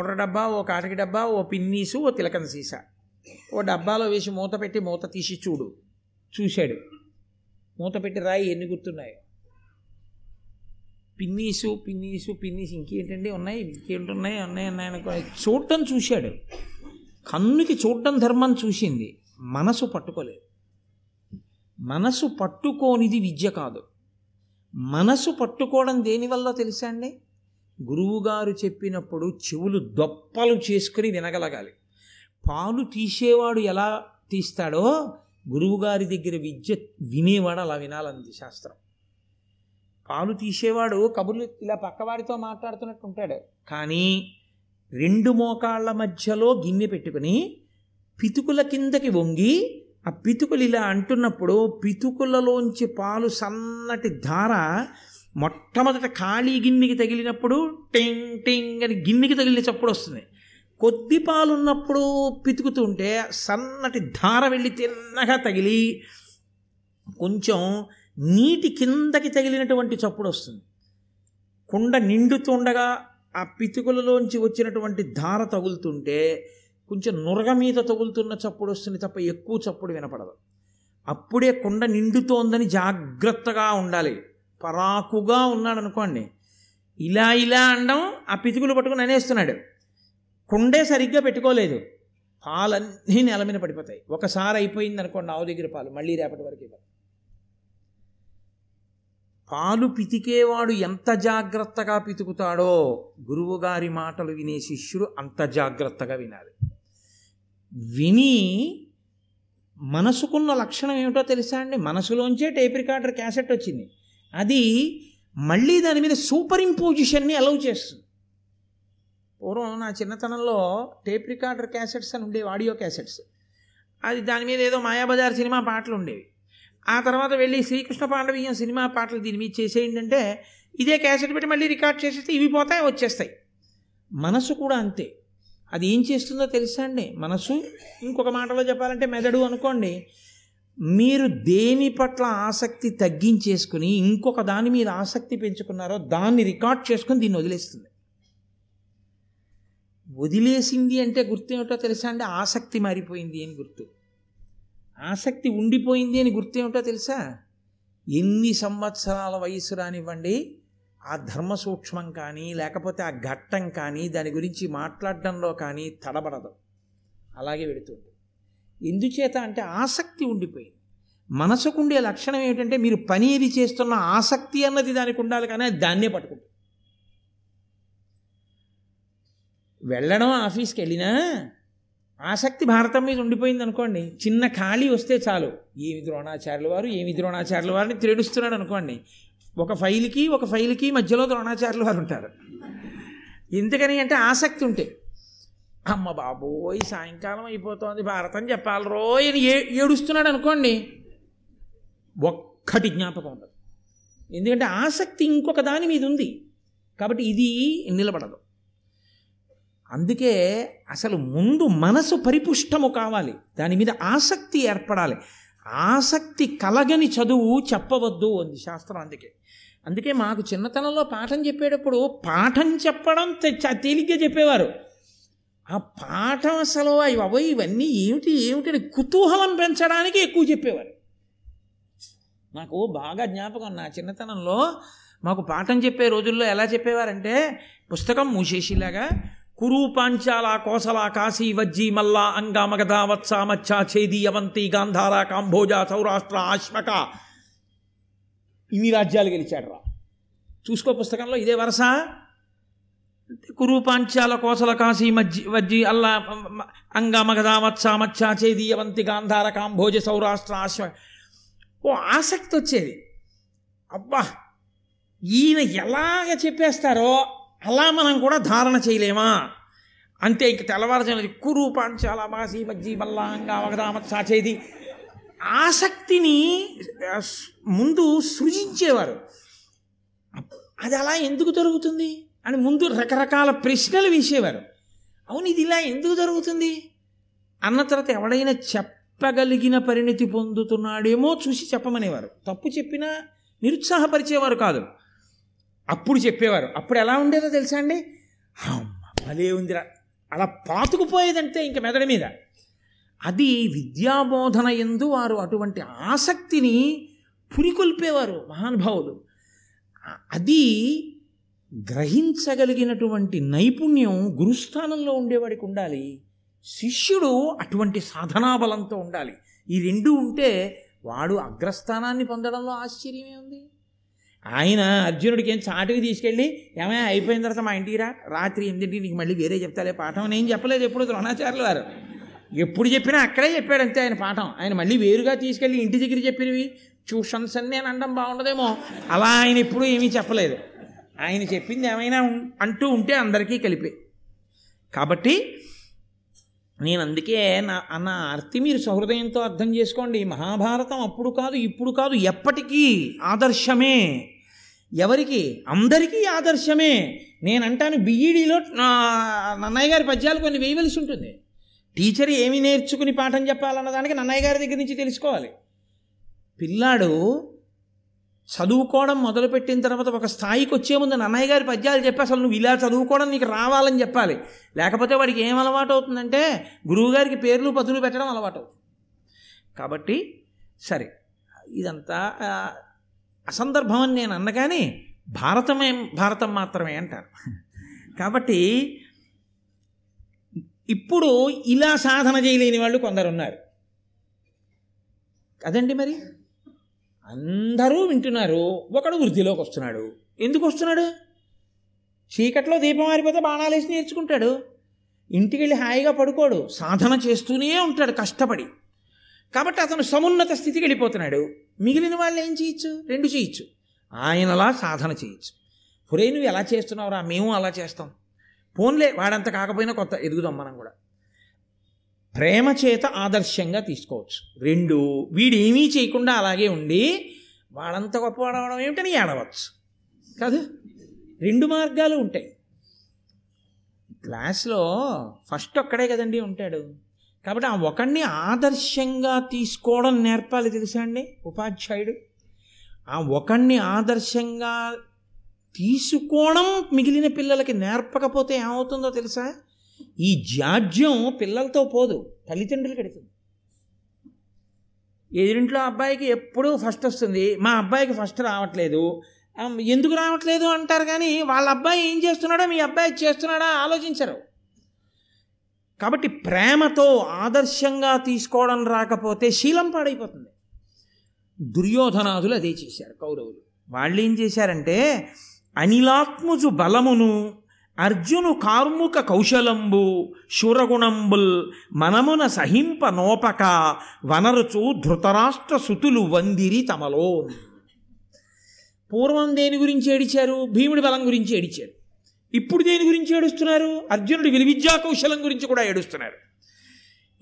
Powder డబ్బా ఓ కాటకి డబ్బా ఓ పిన్నీసు ఓ తిలకన సీసా. ఓ డబ్బాలో వేసి మూత పెట్టి మూత తీసి చూడు. చూశాడు. మూత పెట్టి రాయి ఎన్ని గుర్తున్నాయో? పిన్నీసు పిన్నీసు పిన్నీసు ఇంకేంటండి? ఉన్నాయి? ఇంకేంటి ఉన్నాయి? ఉన్నాయి చూడటం చూశాడు. కన్నుకి చూడటం ధర్మం చూసింది. మనసు పట్టుకోలేదు. మనసు పట్టుకోనిది విద్య కాదు. మనసు పట్టుకోవడం దేనివల్ల తెలుసా అండి? గురువుగారు చెప్పినప్పుడు చెవులు దొప్పలు చేసుకుని వినగలగాలి. పాలు తీసేవాడు ఎలా తీస్తాడో గురువుగారి దగ్గర విద్య వినేవాడు అలా వినాలంది శాస్త్రం. పాలు తీసేవాడు కబుర్లు ఇలా పక్కవాడితో మాట్లాడుతున్నట్టు ఉంటాడు. కానీ రెండు మోకాళ్ళ మధ్యలో గిన్నె పెట్టుకుని పితుకుల కిందకి వంగి ఆ పితుకులు ఇలా అంటున్నప్పుడు పితుకులలోంచి పాలు సన్నటి ధార మొట్టమొదట ఖాళీ గిన్నెకి తగిలినప్పుడు టింగ్ టింగ్ అని గిన్నెకి తగిలిన చప్పుడు వస్తుంది. కొద్ది పాలు ఉన్నప్పుడు పితుకుతుంటే సన్నటి ధార వెళ్ళి తిన్నగా తగిలి కొంచెం నీటి కిందకి తగిలినటువంటి చప్పుడు వస్తుంది. కుండ నిండుతుండగా ఆ పితుకులలోంచి వచ్చినటువంటి ధార తగులుతుంటే కొంచెం నురగ మీద తగులుతున్న చప్పుడు వస్తుంది తప్ప ఎక్కువ చప్పుడు వినపడదు. అప్పుడే కుండ నిండుతోందని జాగ్రత్తగా ఉండాలి. పరాకుగా ఉన్నాడు అనుకోండి ఇలా ఇలా అనడం ఆ పితుకులు పట్టుకుని అనేస్తున్నాడు. కుండే సరిగ్గా పెట్టుకోలేదు. పాలన్నీ నేల మీద పడిపోతాయి. ఒకసారి అయిపోయింది అనుకోండి ఆవు దగ్గర పాలు మళ్ళీ రేపటి వరకు ఇవ్వాలి పాలు పితికేవాడు ఎంత జాగ్రత్తగా పితుకుతాడో గురువుగారి మాటలు వినే శిష్యుడు అంత జాగ్రత్తగా వినాలి. విని మనసుకున్న లక్షణం ఏమిటో తెలుసా అండి? మనసులోంచే టేప్ రికార్డర్ క్యాసెట్ వచ్చింది. అది మళ్ళీ దాని మీద సూపర్ ఇంపోజిషన్ని అలౌ చేస్తుంది. పూర్వం నా చిన్నతనంలో టేప్ రికార్డర్ క్యాసెట్స్ అని ఉండేవి ఆడియో క్యాసెట్స్. అది దాని మీద ఏదో మాయాబజార్ సినిమా పాటలు ఉండేవి. ఆ తర్వాత వెళ్ళి శ్రీకృష్ణ పాండవీయం సినిమా పాటలు దీని మీద చేసేయండి అంటే ఇదే క్యాసెట్ పెట్టి మళ్ళీ రికార్డ్ చేసేస్తే ఇవి పోతాయి వచ్చేస్తాయి. మనసు కూడా అంతే. అది ఏం చేస్తుందో తెలుసా అండి? మనసు ఇంకొక మాటలో చెప్పాలంటే మెదడు అనుకోండి మీరు దేని పట్ల ఆసక్తి తగ్గించేసుకుని ఇంకొక దాని మీద ఆసక్తి పెంచుకున్నారో దాన్ని రికార్డ్ చేసుకుని దీన్ని వదిలేస్తుంది. వదిలేసింది అంటే గుర్తు ఏమిటో తెలుసా అండి? ఆసక్తి మారిపోయింది అని గుర్తు. ఆసక్తి ఉండిపోయింది అని గుర్తు ఏమిటో తెలుసా? ఎన్ని సంవత్సరాల వయసు రానివ్వండి ఆ ధర్మ సూక్ష్మం కానీ లేకపోతే ఆ ఘట్టం కానీ దాని గురించి మాట్లాడడంలో కానీ తడబడదు. అలాగే వెళుతుంది ఎందుచేత అంటే ఆసక్తి ఉండిపోయింది. మనసుకుండే లక్షణం ఏమిటంటే మీరు పని ఏది చేస్తున్న ఆసక్తి అన్నది దానికి ఉండాలి కానీ అది దాన్నే పట్టుకుంటుంది. వెళ్ళడం ఆఫీస్కి వెళ్ళినా ఆసక్తి భారతం మీద ఉండిపోయింది అనుకోండి. చిన్న ఖాళీ వస్తే చాలు. ఏమి ద్రోణాచార్యుల వారు ఏమి ద్రోణాచార్యుల వారిని త్రేడుస్తున్నాడు అనుకోండి. ఒక ఫైల్కి ఒక ఫైల్కి మధ్యలో ద్రోణాచార్యుల వారు ఉంటారు. ఎందుకని అంటే ఆసక్తి ఉంటే. అమ్మ బాబోయ్ సాయంకాలం అయిపోతోంది భారతం చెప్పాలి రోయ్ అని ఏ ఏడుస్తున్నాడు అనుకోండి ఒక్కటి జ్ఞాపకం ఉండదు. ఎందుకంటే ఆసక్తి ఇంకొక దాని మీద ఉంది. కాబట్టి ఇది నిలబడదు. అందుకే అసలు ముందు మనసు పరిపుష్టము కావాలి. దాని మీద ఆసక్తి ఏర్పడాలి. ఆసక్తి కలగని చదువు చెప్పవద్దు అంది శాస్త్రం అందుకే. అందుకే మాకు చిన్నతనంలో పాఠం చెప్పేటప్పుడు పాఠం చెప్పడం తేలిగ్గా చెప్పేవారు. ఆ పాఠం అసలు అవి అవో ఇవన్నీ ఏమిటి ఏమిటి కుతూహలం పెంచడానికి ఎక్కువ చెప్పేవారు. నాకు బాగా జ్ఞాపకం నా చిన్నతనంలో మాకు పాఠం చెప్పే రోజుల్లో ఎలా చెప్పేవారంటే పుస్తకం మూసేసిలాగా కురు పాంచాల కోసల కాశీ వజ్జి మల్లా అంగా మగధ వత్స మచ్చ చేది అవంతి గాంధార కాంభోజ సౌరాష్ట్ర ఆశ్మక ఇన్ని రాజ్యాలు గెలిచాడు రా చూసుకో పుస్తకంలో ఇదే వరస. కురూపాంచాల కోసల కాశీ మజ్జి వజ్జి అల్లా అంగా మగధ వత్స మచ్చ ఛేది గాంధార కాంభోజ సౌరాష్ట్ర ఆశ్వ ఓ ఆసక్తి వచ్చేది. అబ్బా ఈయన ఎలాగ చెప్పేస్తారో అలా మనం కూడా ధారణ చేయలేమా? అంతే ఇంక తెల్లవారుజామున కురూపాంచాల మాసీ మాసి మజ్జి మల్లాంగా అవగదామత్ సాచేది ఆసక్తిని ముందు సృజించేవారు. అది అలా ఎందుకు జరుగుతుంది? అని ముందు రకరకాల ప్రశ్నలు వేసేవారు. అవును ఇది ఇలా ఎందుకు జరుగుతుంది? అన్న తర్వాత ఎవడైనా చెప్పగలిగిన పరిణితి పొందుతున్నాడేమో చూసి చెప్పమనేవారు. తప్పు చెప్పినా నిరుత్సాహపరిచేవారు కాదు. అప్పుడు చెప్పేవారు. అప్పుడు ఎలా ఉండేదో తెలుసా అండి? భలే ఉందిరా. అలా పాతుకుపోయేదంటే ఇంక మెదడు మీద. అది విద్యాబోధన ఎందు వారు అటువంటి ఆసక్తిని పురికొల్పేవారు మహానుభావులు. అది గ్రహించగలిగినటువంటి నైపుణ్యం గురుస్థానంలో ఉండేవాడికి ఉండాలి. శిష్యుడు అటువంటి సాధనాబలంతో ఉండాలి. ఈ రెండు ఉంటే వాడు అగ్రస్థానాన్ని పొందడంలో ఆశ్చర్యమే ఉంది. ఆయన అర్జునుడికి ఏం చాటుకి తీసుకెళ్ళి ఏమైనా అయిపోయిన తర్వాత మా ఇంటికి రా. రాత్రి ఎనిమిదింటికి నీకు మళ్ళీ వేరే చెప్తాలే పాఠం. నేను చెప్పలేదు ఎప్పుడు ద్రోణాచార్యులు వారు. ఎప్పుడు చెప్పినా అక్కడే చెప్పాడు అంతే ఆయన పాఠం. ఆయన మళ్ళీ వేరుగా తీసుకెళ్ళి ఇంటి దగ్గర చెప్పినవి. ట్యూషన్స్ అని నేను అనడం బాగుండదేమో. అలా ఆయన ఎప్పుడూ ఏమీ చెప్పలేదు. ఆయన చెప్పింది ఏమైనా అంటూ ఉంటే అందరికీ కలిపే. కాబట్టి నేను అందుకే నా అన్న అర్థి మీరు సహృదయంతో అర్థం చేసుకోండి. మహాభారతం అప్పుడు కాదు ఇప్పుడు కాదు ఎప్పటికీ ఆదర్శమే. ఎవరికి? అందరికీ ఆదర్శమే. నేను అంటాను బీఈడీలో నన్నయ్య గారి పద్యాలు కొన్ని వేయవలసి ఉంటుంది. టీచర్ ఏమి నేర్చుకుని పాఠం చెప్పాలన్న దానికి నన్నయ్య గారి దగ్గర నుంచి తెలుసుకోవాలి. పిల్లాడు చదువుకోవడం మొదలుపెట్టిన తర్వాత ఒక స్థాయికి వచ్చే ముందు నన్నయ్య గారి పద్యాలు చెప్పి అసలు నువ్వు ఇలా చదువుకోవడం నీకు రావాలని చెప్పాలి. లేకపోతే వాడికి ఏం అలవాటు అవుతుందంటే గురువుగారికి పేర్లు పదులు పెట్టడం అలవాటు అవుతుంది. కాబట్టి సరే ఇదంతా అసందర్భం అని నేను అన్న కానీ భారతమే భారతం మాత్రమే అంటారు. కాబట్టి ఇప్పుడు ఇలా సాధన చేయలేని వాళ్ళు కొందరు ఉన్నారు. అదండి మరి? అందరూ వింటున్నారు. ఒకడు వృద్ధిలోకి వస్తున్నాడు. ఎందుకు వస్తున్నాడు? చీకట్లో దీపం ఆరిపోతే బాణాలేసి నేర్చుకుంటాడు. ఇంటికి వెళ్ళి హాయిగా పడుకోడు. సాధన చేస్తూనే ఉంటాడు కష్టపడి. కాబట్టి అతను సమున్నత స్థితికి వెళ్ళిపోతున్నాడు. మిగిలిన వాళ్ళు ఏం చేయొచ్చు? రెండు చేయొచ్చు. ఆయనలా సాధన చేయొచ్చు. పురే నువ్వు ఎలా చేస్తున్నావురా? మేము అలా చేస్తాం. పోన్లే వాడంత కాకపోయినా కొత్త ఎదుగుదాం మనం కూడా. ప్రేమ చేత ఆదర్శంగా తీసుకోవచ్చు. రెండు వీడేమీ చేయకుండా అలాగే ఉండి వాడంత గొప్పవాడవడం ఏమిటని ఏడవచ్చు. కాదు రెండు మార్గాలు ఉంటాయి. క్లాస్లో ఫస్ట్ ఒక్కడే కదండి ఉంటాడు. కాబట్టి ఆ ఒకడిని ఆదర్శంగా తీసుకోవడం నేర్పాలి తెలుసా అండి ఉపాధ్యాయుడు? ఆ ఒకడిని ఆదర్శంగా తీసుకోవడం మిగిలిన పిల్లలకి నేర్పకపోతే ఏమవుతుందో తెలుసా? ఈ జాడ్యం పిల్లలతో పోదు తల్లిదండ్రులు కడుతుంది. ఎదురింట్లో అబ్బాయికి ఎప్పుడూ ఫస్ట్ వస్తుంది. మా అబ్బాయికి ఫస్ట్ రావట్లేదు. ఎందుకు రావట్లేదు అంటారు కానీ వాళ్ళ అబ్బాయి ఏం చేస్తున్నాడో మీ అబ్బాయి చేస్తున్నాడా ఆలోచించరు. కాబట్టి ప్రేమతో ఆదర్శంగా తీసుకోవడం రాకపోతే శీలం పాడైపోతుంది. దుర్యోధనాదులు అదే చేశారు కౌరవులు. వాళ్ళు ఏం చేశారంటే అనిలాత్ముజు బలమును అర్జును కార్ముక కౌశలంబు శూరగుణంబుల్ మనమున సహింప నోపక వనరుచు ధృతరాష్ట్ర సుతులు వందిరి తమలో పూర్వం దేని గురించి ఏడిచారు? భీముడి బలం గురించి ఏడిచారు. ఇప్పుడు దేని గురించి ఏడుస్తున్నారు? అర్జునుడి విలువిద్యా కౌశలం గురించి కూడా ఏడుస్తున్నారు.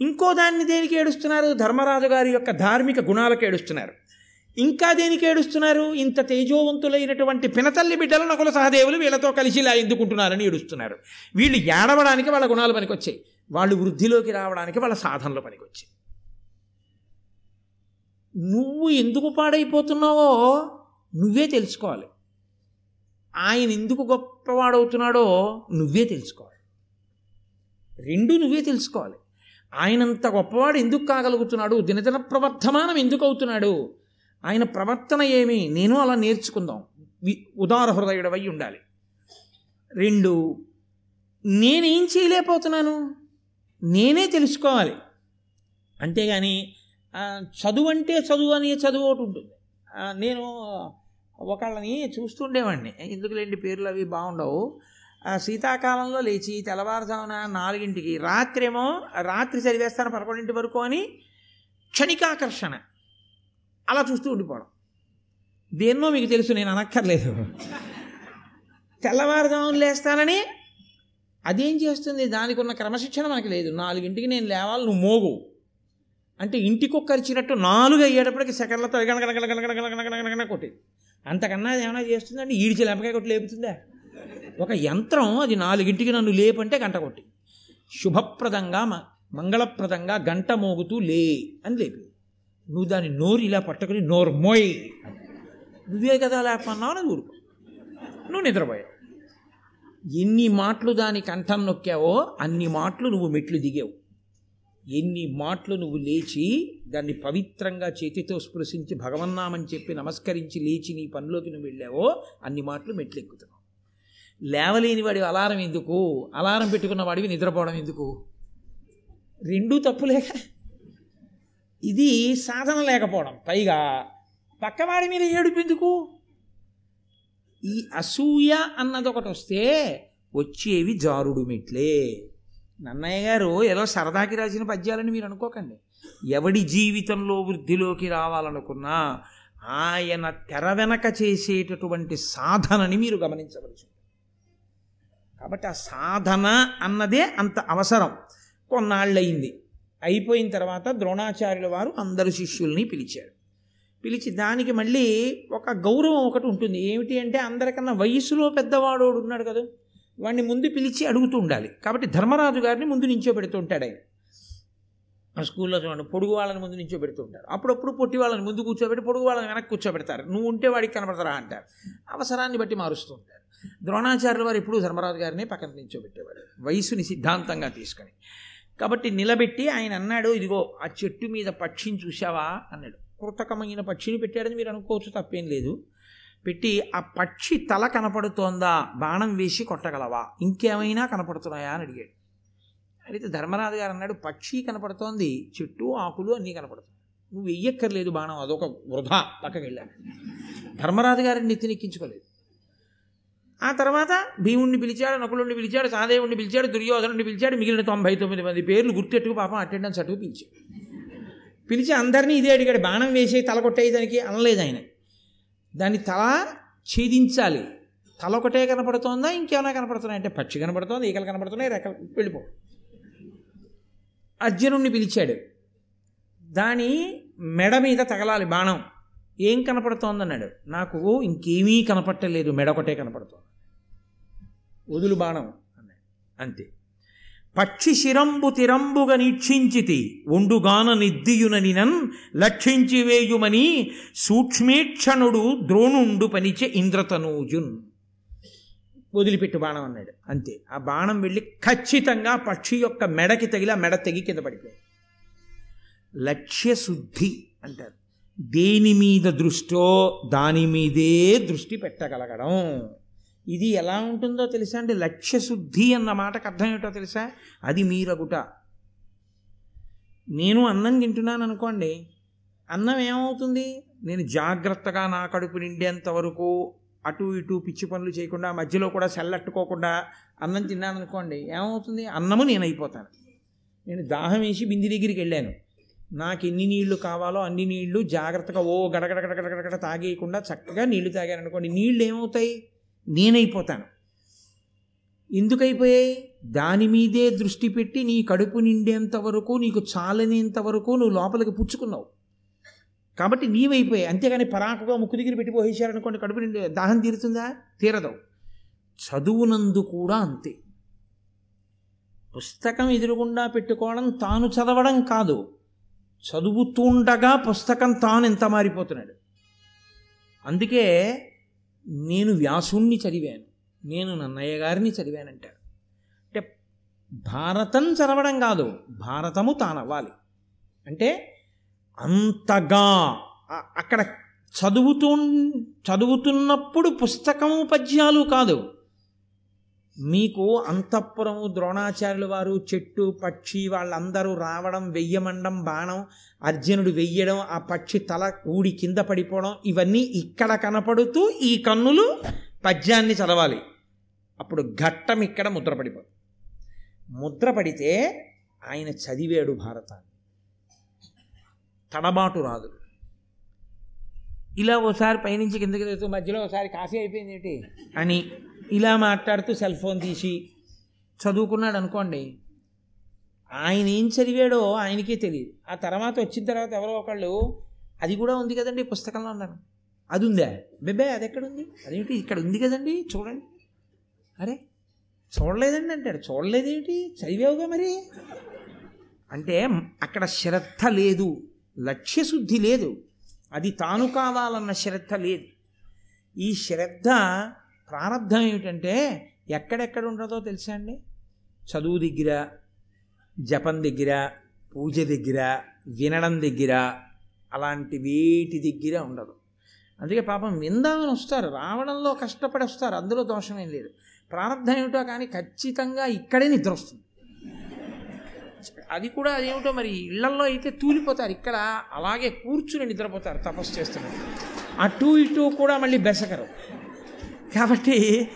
ఇంకో దాన్ని దేనికి ఏడుస్తున్నారు? ధర్మరాజు గారి యొక్క ధార్మిక గుణాలకు ఏడుస్తున్నారు. ఇంకా దేనికి ఏడుస్తున్నారు? ఇంత తేజోవంతులైనటువంటి పినతల్లి బిడ్డల నకుల సహదేవులు వీళ్ళతో కలిసి ఇలా ఎందుకుంటున్నారని ఏడుస్తున్నారు. వీళ్ళు ఏడవడానికి వాళ్ళ గుణాలు పనికొచ్చాయి. వాళ్ళు వృద్ధిలోకి రావడానికి వాళ్ళ సాధనలు పనికొచ్చాయి. నువ్వు ఎందుకు పాడైపోతున్నావో నువ్వే తెలుసుకోవాలి. ఆయన ఎందుకు గొప్పవాడవుతున్నాడో నువ్వే తెలుసుకోవాలి. రెండు నువ్వే తెలుసుకోవాలి. ఆయనంత గొప్పవాడు ఎందుకు కాగలుగుతున్నాడు? దినదిన ప్రవర్ధమానం ఎందుకు అవుతున్నాడు ఆయన ప్రవర్తన ఏమి? నేను అలా నేర్చుకుందాం. వి- ఉదార హృదయుడవై ఉండాలి. రెండు నేనేం చేయలేకపోతున్నాను? నేనే తెలుసుకోవాలి. అంతేగాని చదువు అంటే చదువు అనే చదువు ఒకటి ఉంటుంది. నేను ఒకళ్ళని చూస్తుండేవాడిని. ఎందుకులేండి పేర్లు అవి బాగుండవు. శీతాకాలంలో లేచి తెల్లవారుజామున నాలుగింటికి రాత్రేమో రాత్రి చదివేస్తాను పదకొండింటి వరకు అని క్షణికాకర్షణ. అలా చూస్తూ ఉండిపోవడం. దేన్నో మీకు తెలుసు నేను అనక్కర్లేదు. తెల్లవారుజామున లేస్తానని అదేం చేస్తుంది? దానికి ఉన్న క్రమశిక్షణ మనకి లేదు. నాలుగింటికి నేను లేవాలి నువ్వు మోగు. అంటే ఇంటికొక్కరిచినట్టు నాలుగు అయ్యేటప్పటికి సెకండ్లతో గణగణగణగణగణగణగణగణ కొట్టి. అంతకన్నా అది ఏమైనా చేస్తుందండి? ఈడిచి లెంపకాయ కొట్టి లేపుతుందా? ఒక యంత్రం అది నాలుగింటికి నన్ను లేపంటే గంట కొట్టి. శుభప్రదంగా మ- మంగళప్రదంగా గంట మోగుతూ లే అని లేపి. నువ్వు దాని నోరు ఇలా పట్టుకుని నోరు మోయ్. నువ్వే కదా లేపన్నావు అని ఊరుకో. నువ్వు నిద్రపోయావు. ఎన్ని మాటలు దాని కంఠం నొక్కావో అన్ని మాటలు నువ్వు మెట్లు దిగావు. ఎన్ని మాటలు నువ్వు లేచి దాన్ని పవిత్రంగా చేతితో స్పృశించి భగవన్నామని చెప్పి నమస్కరించి లేచి నీ పనిలోకి నువ్వు వెళ్ళావో అన్ని మాటలు మెట్లు ఎక్కుతున్నావు లేవలేని వాడి అలారం ఎందుకు? అలారం పెట్టుకున్న వాడివి నిద్రపోవడం ఎందుకు? రెండూ తప్పులేగా ఇది సాధన లేకపోవడం. పైగా పక్కవాడి మీద ఏడుపెందుకు? ఈ అసూయ అన్నది ఒకటి వస్తే వచ్చేవి జారుడు మెట్లే. నన్నయ్య గారు ఏదో సరదాకి రాసిన పద్యాలని మీరు అనుకోకండి. ఎవడి జీవితంలో వృద్ధిలోకి రావాలనుకున్నా ఆయన తెర వెనక చేసేటటువంటి సాధనని మీరు గమనించవచ్చు కాబట్టి ఆ సాధన అన్నదే అంత అవసరం. కొన్నాళ్ళయింది. అయిపోయిన తర్వాత ద్రోణాచార్యుల వారు అందరు శిష్యుల్ని పిలిచారు. పిలిచి దానికి మళ్ళీ ఒక గౌరవం ఒకటి ఉంటుంది. ఏమిటి అంటే అందరికన్నా వయసులో పెద్దవాడు ఉన్నాడు కదా. వాడిని ముందు పిలిచి అడుగుతూ ఉండాలి. కాబట్టి ధర్మరాజు గారిని ముందు నించో పెడుతూ ఉంటాడు ఆయన. ఆ స్కూల్లో చూడండి పొడుగు వాళ్ళని ముందు నించో పెడుతూ ఉంటారు అప్పుడప్పుడు పొట్టి వాళ్ళని ముందు కూర్చోబెట్టి పొడుగు వాళ్ళని వెనక్కి కూర్చోబెడతారు. నువ్వు ఉంటే వాడికి కనబడతారా అంటారు. అవసరాన్ని బట్టి మారుస్తూ ఉంటారు. ద్రోణాచార్యుల వారు ఎప్పుడూ ధర్మరాజు గారిని పక్కన నించోబెట్టేవాడు వయసుని సిద్ధాంతంగా తీసుకొని. కాబట్టి నిలబెట్టి ఆయన అన్నాడు ఇదిగో ఆ చెట్టు మీద పక్షిని చూసావా అన్నాడు. కృతకమైన పక్షిని పెట్టాడని మీరు అనుకోవచ్చు తప్పేం లేదు. పెట్టి ఆ పక్షి తల కనపడుతోందా? బాణం వేసి కొట్టగలవా? ఇంకేమైనా కనపడుతున్నాయా? అని అడిగాడు. అడిగితే ధర్మరాజు గారు అన్నాడు పక్షి కనపడుతోంది చెట్టు ఆకులు అన్నీ కనపడుతుంది నువ్వు వెయ్యక్కర్లేదు బాణం అదొక వృధా. పక్కకి వెళ్ళాను ధర్మరాజు గారిని నెత్తినెక్కించుకోలేదు. ఆ తర్వాత భీముడిని పిలిచాడు నకులుణ్ణి పిలిచాడు సహదేవుణ్ణి పిలిచాడు దుర్యోధనుడిని పిలిచాడు మిగిలిన తొంభై తొమ్మిది మంది పేర్లు గుర్తెట్టుకు పాపం అటెండెన్స్ అటు పిలిచాడు. పిలిచి అందరినీ ఇదే అడిగాడు బాణం వేసి తల కొట్టేదానికి అనలేదు ఆయన. దాన్ని తల ఛేదించాలి. తల ఒకటే కనపడుతోందా ఇంకేమైనా కనపడుతున్నాయి? అంటే పక్షి కనపడుతోంది ఈకలు కనపడుతున్నాయి రెక్కలు వెళ్ళిపో. అర్జునుణ్ణి పిలిచాడు. దాని మెడ మీద తగలాలి బాణం. ఏం కనపడుతోందన్నాడు? నాకు ఇంకేమీ కనపట్టలేదు మెడ ఒకటే కనపడుతోంది. వదులు బాణం అన్నాడు. అంతే. పక్షి శిరంబు తిరంబుగా నీక్షించితి ఒండుగాన నిద్దియుననినన్ లక్షించి వేయుమని సూక్ష్మేక్షణుడు ద్రోణుండు పనిచే ఇంద్రతనూజున్. వదిలిపెట్టు బాణం అన్నాడు. అంతే. ఆ బాణం వెళ్ళి ఖచ్చితంగా పక్షి యొక్క మెడకి తగిలి ఆ మెడ తెగి కింద పడిపోయింది. లక్ష్యశుద్ధి అంటారు. దేని మీద దృష్టో దాని మీదే దృష్టి పెట్టగలగడం. ఇది ఎలా ఉంటుందో తెలుసా అండి? లక్ష్యశుద్ధి అన్న మాటకు అర్థం ఏమిటో తెలుసా? అది మీరగుట. నేను అన్నం తింటున్నాను అనుకోండి అన్నం ఏమవుతుంది? నేను జాగ్రత్తగా నా కడుపు నిండేంత వరకు అటు ఇటు పిచ్చి పనులు చేయకుండా మధ్యలో కూడా సెల్లట్టుకోకుండా అన్నం తిన్నాను అనుకోండి ఏమవుతుంది? అన్నము నేను అయిపోతాను నేను దాహం వేసి బింది దగ్గరికి వెళ్ళాను. నాకు ఎన్ని నీళ్ళు కావాలో అన్ని నీళ్ళు జాగ్రత్తగా ఓ గడగడ గడగడ గడగడ తాగేయకుండా చక్కగా నీళ్ళు తాగాను అనుకోండి నీళ్ళు ఏమవుతాయి నేనైపోతాను. ఎందుకైపోయాయి? దాని మీదే దృష్టి పెట్టి నీ కడుపు నిండేంత వరకు నీకు చాలనేంత వరకు నువ్వు లోపలికి పుచ్చుకున్నావు. కాబట్టి నీవైపోయాయి. అంతేగాని పరాకుగా ముక్కు దగ్గర పెట్టి పోసేశారనుకోండి కడుపు నిండి దాహం తీరుతుందా? తీరదు. చదువునందు కూడా అంతే. పుస్తకం ఎదురుగుండా పెట్టుకోవడం తాను చదవడం కాదు. చదువుతుండగా పుస్తకం తాను ఎంత మారిపోతున్నాడు. అందుకే నేను వ్యాసుణ్ణి చదివాను నేను నన్నయ్య గారిని చదివానంటాడు. అంటే భారతం చదవడం కాదు భారతము తానవ్వాలి. అంటే అంతగా అక్కడ చదువుతూ చదువుతున్నప్పుడు పుస్తకము పద్యాలు కాదు. మీకు అంతఃపురము ద్రోణాచార్యుల వారు చెట్టు పక్షి వాళ్ళందరూ రావడం వెయ్యమండం బాణం అర్జునుడు వెయ్యడం ఆ పక్షి తల ఊడి కింద పడిపోవడం ఇవన్నీ ఇక్కడ కనపడుతూ ఈ కన్నులు పద్యాన్ని చదవాలి. అప్పుడు ఘట్టం ఇక్కడ ముద్రపడిపోదు ముద్రపడితే ఆయన చదివాడు భారతాన్ని. తడబాటు రాదు. ఇలా ఓసారి పైనుంచి కిందకి తెస్తూ మధ్యలో ఒకసారి కాఫీ అయిపోయింది ఏంటి? అని ఇలా మాట్లాడుతూ సెల్ ఫోన్ తీసి చదువుకున్నాడు అనుకోండి. ఆయన ఏం చదివాడో ఆయనకే తెలియదు. ఆ తర్వాత వచ్చిన తర్వాత ఎవరో ఒకళ్ళు అది కూడా ఉంది కదండి పుస్తకంలో ఉన్నారు అది ఉందా? బెబ్బే అది ఎక్కడుంది? అదేంటి? ఇక్కడ ఉంది కదండి చూడండి. అరే చూడలేదండి అంటాడు. చూడలేదేంటి? చదివావుగా మరి? అంటే అక్కడ శ్రద్ధ లేదు లక్ష్యశుద్ధి లేదు. అది తాను కావాలన్న శ్రద్ధ లేదు. ఈ శ్రద్ధ ప్రారంధం ఏమిటంటే ఎక్కడెక్కడ ఉండదో తెలుసా అండి? చదువు దగ్గర జపం దగ్గర పూజ దగ్గర వినడం దగ్గర అలాంటి వేటి దగ్గర ఉండదు. అందుకే పాపం విందామని వస్తారు రావడంలో కష్టపడి వస్తారు అందులో దోషమేం లేదు. ప్రారంధం ఏమిటో కానీ ఖచ్చితంగా ఇక్కడే నిద్ర వస్తుంది. అది కూడా అదేమిటో మరి ఇళ్ళల్లో అయితే తూలిపోతారు. ఇక్కడ అలాగే కూర్చుని నిద్రపోతారు తపస్సు చేస్తున్నారు. అటు ఇటు కూడా మళ్ళీ బెసకరు కాబట్టి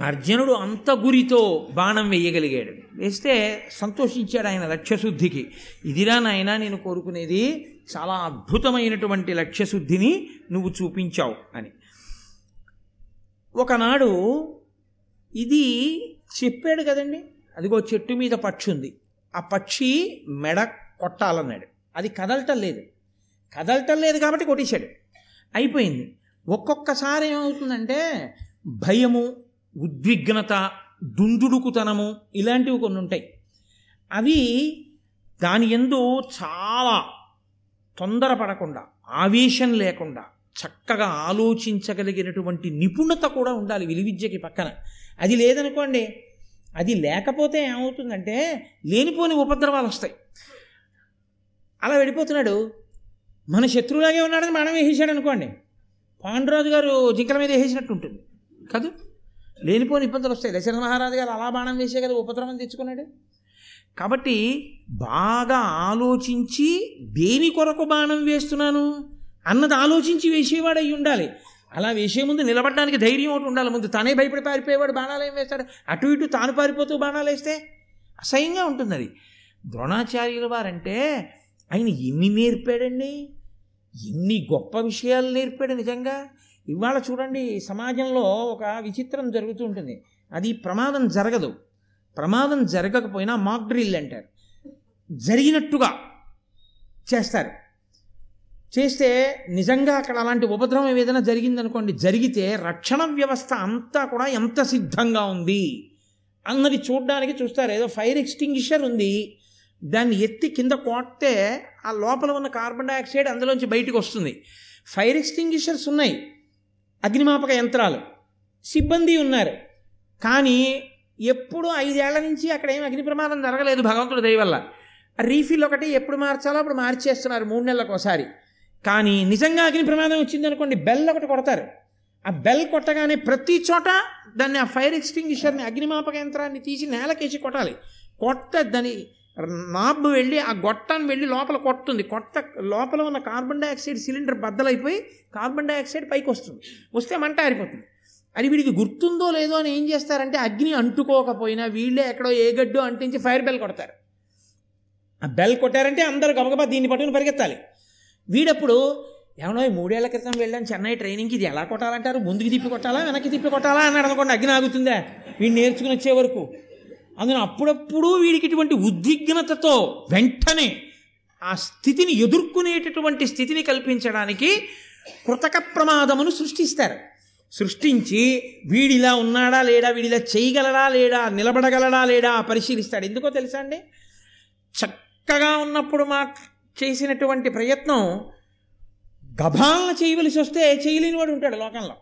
అర్జునుడు అంత గురితో బాణం వేయగలిగాడు. వేస్తే సంతోషించాడు ఆయన లక్ష్యశుద్ధికి. ఇదిరా నాయన నేను కోరుకునేది చాలా అద్భుతమైనటువంటి లక్ష్యశుద్ధిని నువ్వు చూపించావు అని. ఒకనాడు ఇది చెప్పాడు కదండి అదిగో చెట్టు మీద పక్షి ఉంది ఆ పక్షి మెడ కొట్టాలన్నాడు. అది కదలటం లేదు. కదలటం లేదు కాబట్టి కొట్టేశాడు. అయిపోయింది. ఒక్కొక్కసారి ఏమవుతుందంటే భయము ఉద్విగ్నత దుందుడుకుతనము ఇలాంటివి కొన్ని ఉంటాయి. అవి దాని ఎందు చాలా తొందరపడకుండా ఆవేశం లేకుండా చక్కగా ఆలోచించగలిగినటువంటి నిపుణత కూడా ఉండాలి విలువిద్యకి పక్కన. అది లేదనుకోండి అది లేకపోతే ఏమవుతుందంటే లేనిపోని ఉపద్రవాలు వస్తాయి. అలా వెళ్ళిపోతున్నాడు. మన శత్రువులాగే ఉన్నాడని మనం వేసేసాడు అనుకోండి. పాండురాజు గారు జింకల మీద వేసేసినట్టు ఉంటుంది. కాదు? లేనిపోని ఇబ్బందులు వస్తాయి. దశరథ మహారాజు గారు అలా బాణం వేసే కదా ఉపద్రవం తెచ్చుకున్నాడు. కాబట్టి బాగా ఆలోచించి దేని కొరకు బాణం వేస్తున్నాను అన్నది ఆలోచించి వేసేవాడు అయి ఉండాలి. అలా వేసే ముందు నిలబడడానికి ధైర్యం ఒకటి ఉండాలి. ముందు తనే భయపడి పారిపోయేవాడు బాణాలు ఏం వేస్తాడు. అటు ఇటు తాను పారిపోతూ బాణాలు వేస్తే అసహ్యంగా ఉంటుంది అది. ద్రోణాచార్యుల వారంటే ఆయన ఎన్ని నేర్పాడండి? ఎన్ని గొప్ప విషయాలు నేర్పాడు నిజంగా? ఇవాళ చూడండి సమాజంలో ఒక విచిత్రం జరుగుతూ ఉంటుంది. అది ప్రమాదం జరగదు. ప్రమాదం జరగకపోయినా మాక్ డ్రిల్ అంటారు. జరిగినట్టుగా చేస్తారు. చేస్తే నిజంగా అక్కడ అలాంటి ఉపద్రవం ఏదైనా జరిగిందనుకోండి జరిగితే రక్షణ వ్యవస్థ అంతా కూడా ఎంత సిద్ధంగా ఉంది? అన్నది చూడడానికి చూస్తారు. ఏదో ఫైర్ ఎక్స్టింగ్విషర్ ఉంది. దాన్ని ఎత్తి కింద కొడితే ఆ లోపల ఉన్న కార్బన్ డైఆక్సైడ్ అందులోంచి బయటకు వస్తుంది. ఫైర్ ఎక్స్టింగ్విషర్స్ ఉన్నాయి. అగ్నిమాపక యంత్రాలు. సిబ్బంది ఉన్నారు. కానీ ఎప్పుడు ఐదేళ్ళ నుంచి అక్కడ ఏం అగ్ని ప్రమాదం జరగలేదు భగవంతుడు దయవల్ల రీఫిల్ ఒకటి ఎప్పుడు మార్చాలో అప్పుడు మార్చేస్తున్నారు. మూడు నెలలకు ఒకసారి కానీ నిజంగా అగ్ని ప్రమాదం వచ్చిందనుకోండి బెల్ ఒకటి కొడతారు. ఆ బెల్ కొట్టగానే ప్రతి చోట దాన్ని ఆ ఫైర్ ఎక్స్టింగ్విషర్ని అగ్నిమాపక యంత్రాన్ని తీసి నేలకేసి కొట్టాలి. కొట్ట దాని నాబ్ వెళ్ళి ఆ గొట్టాన్ని వెళ్ళి లోపల కొట్టుతుంది. కొట్ట లోపల ఉన్న కార్బన్ డైఆక్సైడ్ సిలిండర్ బద్దలైపోయి కార్బన్ డైఆక్సైడ్ పైకి వస్తుంది. వస్తే మంట ఆరిపోతుంది. అది వీడికి గుర్తుందో లేదో అని ఏం చేస్తారంటే అగ్ని అంటుకోకపోయినా వీళ్ళే ఎక్కడో ఏ గడ్డో అంటించి ఫైర్ బెల్ కొడతారు. ఆ బెల్ కొట్టారంటే అందరూ గబగబా దీన్ని పట్టుకుని పరిగెత్తాలి. వీడప్పుడు ఏమన్నా మూడేళ్ళ క్రితం వెళ్ళాను చెన్నై ట్రైనింగ్కి ఇది ఎలా కొట్టాలంటారు? ముందుకు తిప్పి కొట్టాలా? వెనక్కి తిప్పి కొట్టాలా? అన్నాడు అనుకోండి అగ్ని ఆగుతుందా వీడు నేర్చుకుని వచ్చే వరకు. అందులో అప్పుడప్పుడు వీడికి ఇటువంటి ఉద్విగ్నతతో వెంటనే ఆ స్థితిని ఎదుర్కొనేటటువంటి స్థితిని కల్పించడానికి కృతక ప్రమాదమును సృష్టిస్తారు. సృష్టించి వీడిలా ఉన్నాడా లేడా వీడిలా చేయగలడా లేడా నిలబడగలడా లేడా పరిశీలిస్తాడు. ఎందుకో తెలుసా అండి? చక్కగా ఉన్నప్పుడు మా చేసినటువంటి ప్రయత్నం గభాలను చేయవలసి వస్తే చేయలేని వాడు ఉంటాడు లోకంలో.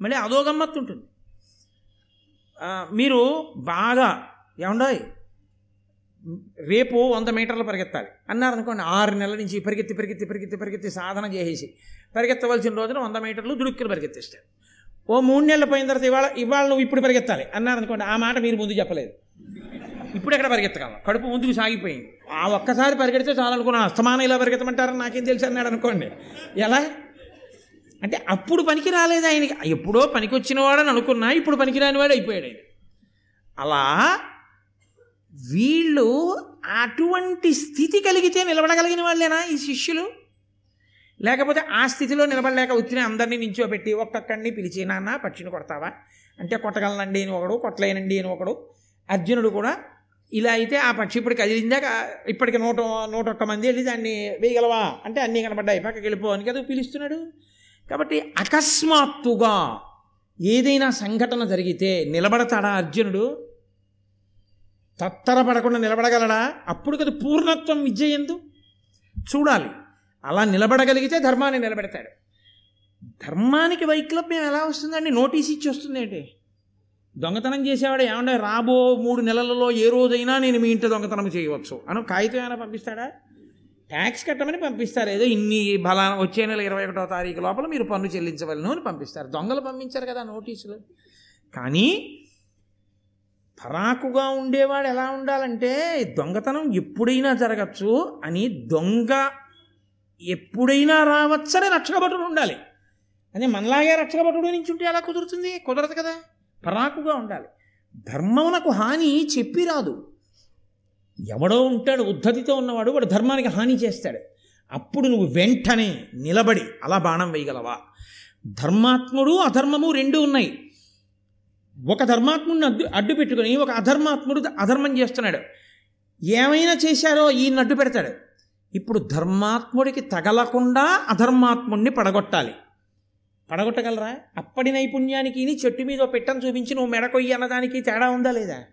మళ్ళీ అదో గమ్మత్తు ఉంటుంది. మీరు బాగా ఏమండాయి రేపు వంద మీటర్లు పరిగెత్తాలి. అన్నారు అనుకోండి ఆరు నెలల నుంచి పరిగెత్తి పరిగెత్తి పరిగెత్తి పరిగెత్తి సాధన చేసేసి పరిగెత్తవలసిన రోజున వంద మీటర్లు దుడుక్కులు పరిగెత్తిస్తారు. ఓ మూడు నెలలు పోయిన తర్వాత ఇవాళ ఇవాళ నువ్వు ఇప్పుడు పరిగెత్తాలి. అన్నారు అనుకోండి ఆ మాట మీరు ముందు చెప్పలేదు. ఇప్పుడు ఎక్కడ పరిగెత్తగలం? కడుపు ముందుకు సాగిపోయింది. ఆ ఒక్కసారి పరిగెడితే చాలనుకున్నాను అస్తమానం ఇలా పరిగెత్తమంటారని నాకేం తెలుసు అన్నాడు అనుకోండి. ఎలా? అంటే అప్పుడు పనికి రాలేదు ఆయనకి. ఎప్పుడో పనికి వచ్చినవాడని అనుకున్నా ఇప్పుడు పనికిరాని వాడు అయిపోయాడు ఆయన. అలా వీళ్ళు అటువంటి స్థితి కలిగితే నిలబడగలిగిన వాళ్ళేనా ఈ శిష్యులు? లేకపోతే ఆ స్థితిలో నిలబడలేక వచ్చిన అందరినీ నించోబెట్టి ఒక్కొక్కడిని పిలిచి నాన్న పక్షిని కొడతావా? అంటే కొట్టగలనండి అని ఒకడు కొట్టలేనండి అని ఒకడు అర్జునుడు కూడా ఇలా అయితే ఆ పక్షి ఇప్పుడు కదిలిందాక ఇప్పటికి నూట నూట ఒక్క మంది వెళ్ళి దాన్ని వేయగలవా? అంటే అన్నీ కనబడ్డాయి. పక్కకి వెళ్ళిపో అని కదా పిలుస్తున్నాడు. కాబట్టి అకస్మాత్తుగా ఏదైనా సంఘటన జరిగితే నిలబడతాడా అర్జునుడు? తత్తరపడకుండా నిలబడగలడా? అప్పుడు కదా పూర్ణత్వం విద్య ఎందు. చూడాలి. అలా నిలబడగలిగితే ధర్మాన్ని నిలబెడతాడు. ధర్మానికి వైక్లభ్యం ఎలా వస్తుందండి? నోటీస్ ఇచ్చి వస్తుంది దొంగతనం చేసేవాడు ఏమంటే రాబో మూడు నెలలలో ఏ రోజైనా నేను మీ ఇంటి దొంగతనం చేయవచ్చు. అని కాగితం ఏమైనా పంపిస్తాడా? ట్యాక్స్ కట్టమని పంపిస్తారు. ఏదో ఇన్ని బలా వచ్చే నెల ఇరవై ఒకటో తారీఖు లోపల మీరు పన్ను చెల్లించవలను అని పంపిస్తారు. దొంగలు పంపించారు కదా నోటీసులు. కానీ పరాకుగా ఉండేవాడు ఎలా ఉండాలంటే దొంగతనం ఎప్పుడైనా జరగచ్చు అని దొంగ ఎప్పుడైనా రావచ్చని రక్షకభటుడు ఉండాలి. అదే మనలాగే రక్షకభటుడు నుంచి ఉంటే ఎలా కుదురుతుంది? కుదరదు కదా. పరాకుగా ఉండాలి. ధర్మమునకు హాని చెప్పి రాదు. ఎవడో ఉంటాడు ఉద్ధతితో ఉన్నవాడు వాడు ధర్మానికి హాని చేస్తాడు. అప్పుడు నువ్వు వెంటనే నిలబడి అలా బాణం వేయగలవా? ధర్మాత్ముడు అధర్మము రెండు ఉన్నాయి. ఒక ధర్మాత్ముడిని అడ్డు అడ్డు పెట్టుకొని ఒక అధర్మాత్ముడు అధర్మం చేస్తున్నాడు. ఏమైనా చేశారో ఈయన అడ్డు పెడతాడు. ఇప్పుడు ధర్మాత్ముడికి తగలకుండా అధర్మాత్ముడిని పడగొట్టాలి. పడగొట్టగలరా? అప్పటి నైపుణ్యానికి చెట్టు మీద ఓ పిట్టను చూపించి నువ్వు మెడకొయ్యి అన్నదానికి తేడా ఉందా లేదా?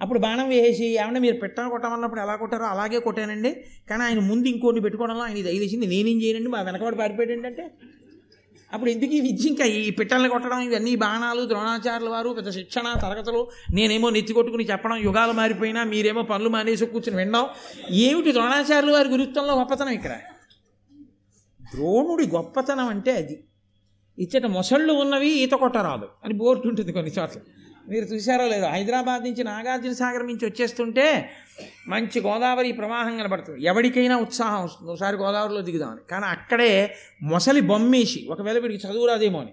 అప్పుడు బాణం వేసేసి ఏమన్నా మీరు పెట్టను కొట్టమన్నప్పుడు ఎలా కొట్టారో అలాగే కొట్టానండి. కానీ ఆయన ముందు ఇంకోటి పెట్టుకోవడంలో ఆయన ఇది తెలిసింది నేనేం చేయనండి? మా వెనకబడి పారిపోయాడు అంటే. అప్పుడు ఎందుకు ఈ విద్య ఇంకా ఈ పిట్టల్ని కొట్టడం? ఇవన్నీ బాణాలు ద్రోణాచార్యుల వారు పెద్ద శిక్షణ తరగతులు. నేనేమో నెత్తి కొట్టుకుని చెప్పడం యుగాలు మారిపోయినా మీరేమో పనులు మానేసి కూర్చుని వినడం. ఏమిటి ద్రోణాచార్యుల వారి గురుత్వంలో గొప్పతనం ఇక్కడ? ద్రోణుడి గొప్పతనం అంటే అది. ఇచ్చట మొసళ్ళు ఉన్నవి ఈత కొట్టరాదు అని బోర్డు ఉంటుంది కొన్ని మీరు చూసారో లేదో హైదరాబాద్ నుంచి నాగార్జున సాగర్ నుంచి వచ్చేస్తుంటే మంచి గోదావరి ప్రవాహం కనబడుతుంది. ఎవరికైనా ఉత్సాహం వస్తుంది. ఒకసారి గోదావరిలో దిగుదామని కానీ అక్కడే మొసలి బొమ్మేసి ఒకవేళ వీడికి చదువు రాదేమో అని.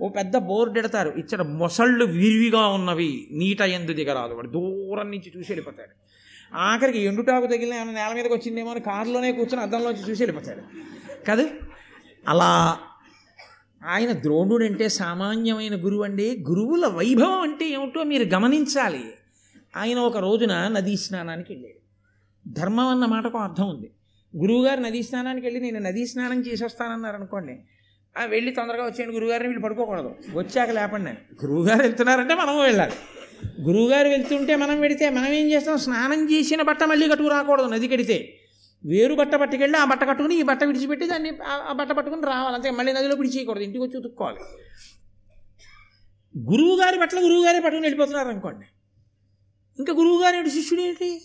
ఓ పెద్ద బోర్డు ఎడతారు. ఇచ్చట మొసళ్ళు విరివిగా ఉన్నవి నీట ఎందు దిగరాదు. వాడు దూరం నుంచి చూసి వెళ్ళిపోతాడు. ఆఖరికి ఎండుటాకు తగిలిన నేల మీదకి వచ్చిందేమో అని కారులోనే కూర్చొని అద్దంలోంచి చూసి వెళ్ళిపోతాడు. కాదు. అలా ఆయన ద్రోణుడు అంటే సామాన్యమైన గురువు అండి గురువుల వైభవం అంటే ఏమిటో మీరు గమనించాలి. ఆయన ఒక రోజున నదీ స్నానానికి వెళ్ళాడు. ధర్మం అన్న మాటకు అర్థం ఉంది. గురువుగారు నదీ స్నానానికి వెళ్ళి నేను నదీ స్నానం చేసి వస్తానన్నారు అనుకోండి. ఆ వెళ్ళి తొందరగా వచ్చేయండి. గురువుగారిని వీళ్ళు పడుకోకూడదు. వచ్చాక లేపండి. గురువుగారు వెళ్తున్నారంటే మనం వెళ్ళాలి. గురువుగారు వెళ్తుంటే మనం వెడితే మనం ఏం చేస్తాం? స్నానం చేసిన బట్ట మళ్ళీ కట్టుకు రాకూడదు నది కడితే. వేరు బట్ట పట్టుకెళ్ళి ఆ బట్ట కట్టుకుని ఈ బట్ట విడిచిపెట్టి దాన్ని ఆ- బట్ట పట్టుకుని రావాలి. అంతే మళ్ళీ నదిలో విడిచేయకూడదు ఇంటికి వచ్చి ఉతుక్కోవాలి. గురువుగారి బట్టలు గురువుగారే పట్టుకుని వెళ్ళిపోతున్నారు అనుకోండి. ఇంకా గురువుగారి గారి శిష్యుడు ఏంటి?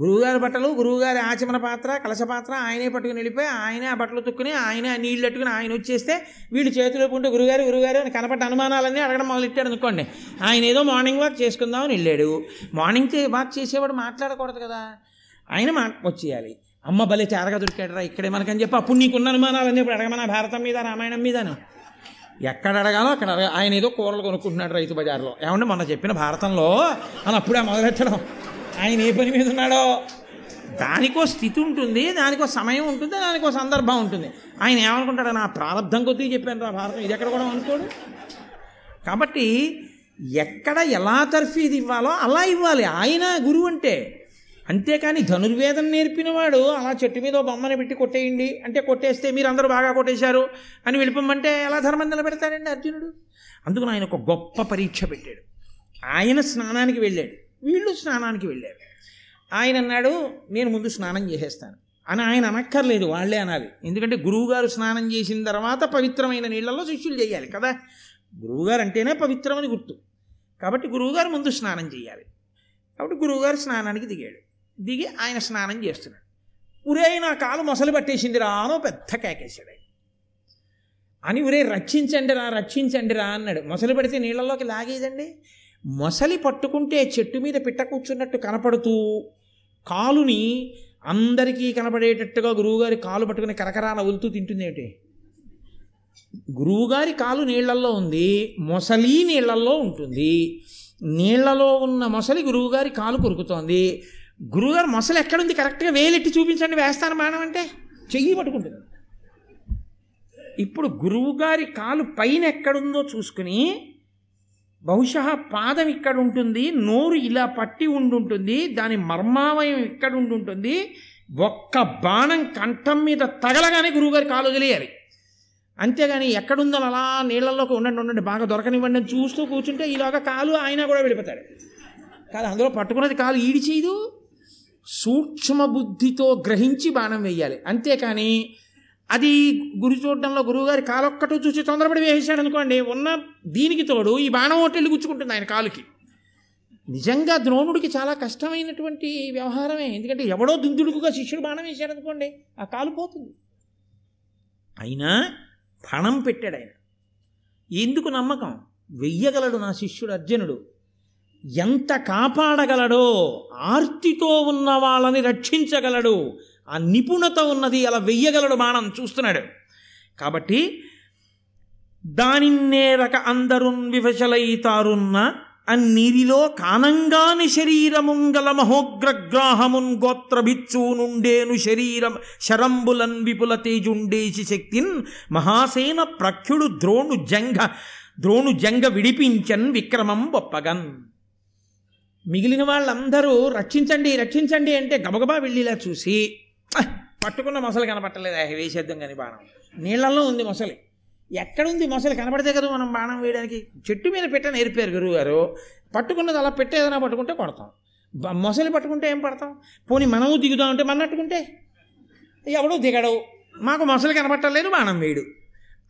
గురువుగారి బట్టలు గురువుగారి ఆచమన పాత్ర కలశ పాత్ర ఆయనే పట్టుకుని వెళ్ళిపోయి ఆయనే ఆ బట్టలు తుక్కుని ఆయనే ఆ నీళ్ళు పెట్టుకుని ఆయన వచ్చేస్తే వీళ్ళు చేతిలో ఉంటే గురుగారు గురుగారు అని కనపడ్డ అనుమానాలన్నీ అడగడం మొదలెట్టాడు అనుకోండి. ఆయన ఏదో మార్నింగ్ వాక్ చేసుకుందామని వెళ్ళాడు. మార్నింగ్ చే- వాక్ చేసేవాడు మాట్లాడకూడదు కదా. ఆయన మా వచ్చేయాలి. అమ్మ బలి తేరగా దొరికాడరా ఇక్కడే మనకని చెప్పి అప్పుడు నీకున్న అనుమానాలన్నీ ఇప్పుడు అడగమన్నా భారతం మీద రామాయణం మీదను ఎక్కడ అడగాలో అక్కడ అడగ ఆయన ఏదో కూరలు కొనుక్కుంటున్నాడు రైతు బజార్లో. ఏమంటే మొన్న చెప్పిన భారతంలో అని అప్పుడే మొదలెట్టడం. ఆయన ఏ పని మీద ఉన్నాడో? దానికో స్థితి ఉంటుంది దానికో సమయం ఉంటుంది దానికో సందర్భం ఉంటుంది. ఆయన ఏమనుకుంటాడు? నా ప్రారంధం కొద్దీ చెప్పాను రా భారతం ఇది ఎక్కడ కూడా అనుకోడు. కాబట్టి ఎక్కడ ఎలా తర్ఫీది ఇవ్వాలో అలా ఇవ్వాలి. ఆయన గురువు అంటే అంతేకాని ధనుర్వేదం నేర్పినవాడు అలా చెట్టు మీద ఓ బొమ్మని పెట్టి కొట్టేయండి. అంటే కొట్టేస్తే మీరు అందరూ బాగా కొట్టేశారు అని వెళ్ళిపోమంటే ఎలా ధర్మం నిలబెడతాడండి అర్జునుడు? అందుకని ఆయన ఒక గొప్ప పరీక్ష పెట్టాడు. ఆయన స్నానానికి వెళ్ళాడు. వీళ్ళు స్నానానికి వెళ్ళారు. ఆయన అన్నాడు నేను ముందు స్నానం చేసేస్తాను. అని ఆయన అనక్కర్లేదు వాళ్ళే అనాలి. ఎందుకంటే గురువుగారు స్నానం చేసిన తర్వాత పవిత్రమైన నీళ్ళల్లో శిష్యులు చేయాలి కదా. గురువుగారు అంటేనే పవిత్రమని గుర్తు. కాబట్టి గురువుగారు ముందు స్నానం చేయాలి. కాబట్టి గురువుగారు స్నానానికి దిగాడు. దిగి ఆయన స్నానం చేస్తున్నాడు. ఉరే నా కాలు మొసలు పట్టేసింది రా అనో పెద్ద కేకేశాడు అని ఉరే రక్షించండి రా రక్షించండి రా అన్నాడు. మొసలు పడితే నీళ్ళలోకి లాగేదండి మొసలి పట్టుకుంటే చెట్టు మీద పిట్ట కూర్చున్నట్టు కనపడుతూ కాలుని అందరికీ కనపడేటట్టుగా గురువుగారి కాలు పట్టుకుని కరకరా నవ్వులుతూ తింటుంది ఏంటి గురువుగారి కాలు నీళ్ళల్లో ఉంది మొసలి నీళ్ళల్లో ఉంటుంది. నీళ్ళలో ఉన్న మొసలి గురువుగారి కాలు కొరుకుతోంది. గురువుగారు మొసలు ఎక్కడుంది? కరెక్ట్గా వేలెట్టి చూపించండి వేస్తాను బాణం అంటే. చెయ్యి పట్టుకుంటుంది. ఇప్పుడు గురువుగారి కాలు పైన ఎక్కడుందో చూసుకుని బహుశా పాదం ఇక్కడ ఉంటుంది నోరు ఇలా పట్టి ఉండుంటుంది దాని మర్మావయం ఇక్కడ ఉండుంటుంది ఒక్క బాణం కంఠం మీద తగలగానే గురువుగారి కాలు వదిలేయాలి. అంతేగాని ఎక్కడుందో అలా నీళ్ళల్లోకి ఉండండి ఉండండి బాగా దొరకనివ్వండి అని చూస్తూ కూర్చుంటే ఈలోగా కాలు ఆయన కూడా వెళ్ళిపోతాడు. కాదు అందులో పట్టుకున్నది కాలు ఈడిచేయదు సూక్ష్మ బుద్ధితో గ్రహించి బాణం వేయాలి. అంతేకాని అది గురి చూడడంలో గురువుగారి కాలొక్కటూ చూసి తొందరపడి వేసేశాడు అనుకోండి ఉన్న దీనికి తోడు ఈ బాణం ఒకటి గుచ్చుకుంటుంది ఆయన కాలుకి. నిజంగా ద్రోణుడికి చాలా కష్టమైనటువంటి వ్యవహారమే. ఎందుకంటే ఎవడో దుందుడుకుగా శిష్యుడు బాణం వేశాడు అనుకోండి ఆ కాలు పోతుంది. అయినా పణం పెట్టాడు ఆయన. ఎందుకు నమ్మకం? వెయ్యగలడు నా శిష్యుడు అర్జునుడు. ఎంత కాపాడగలడో ఆర్తితో ఉన్న వాళ్ళని రక్షించగలడు. ఆ నిపుణత ఉన్నది అలా వెయ్యగలడు బాణం చూస్తున్నాడు. కాబట్టి దానిన్నేరక అందరున్ వివశలైతారున్న అన్నిరిలో కానంగాని శరీరముంగల మహోగ్రగ్రాహమున్ గోత్రభిచ్చు నుండేను శరీరం శరంబులన్ విపుల తేజుండేసి శక్తిన్ మహాసేన ప్రఖ్యుడు ద్రోణు జంగ ద్రోణు జంగ విడిపించన్ విక్రమం ఒప్పగన్ మిగిలిన వాళ్ళందరూ రక్షించండి రక్షించండి అంటే గబగబా వెళ్ళిలా చూసి పట్టుకున్న మొసలు కనపట్టలేదు? ఆ వేసేద్దాం కానీ బాణం. నీళ్ళలో ఉంది మొసలి. ఎక్కడుంది మొసలి? కనపడితే కదా మనం బాణం వేయడానికి. చెట్టు మీద పెట్ట నేర్పారు గురువు గారు పట్టుకున్నది అలా పెట్టేదైనా పట్టుకుంటే కొడతాం. మొసలి పట్టుకుంటే ఏం పడతాం? పోనీ మనము దిగుదాం అంటే మన్నట్టుకుంటే? ఎవడో దిగడవు మాకు మొసలి కనపట్టలేదు బాణం వేయడు.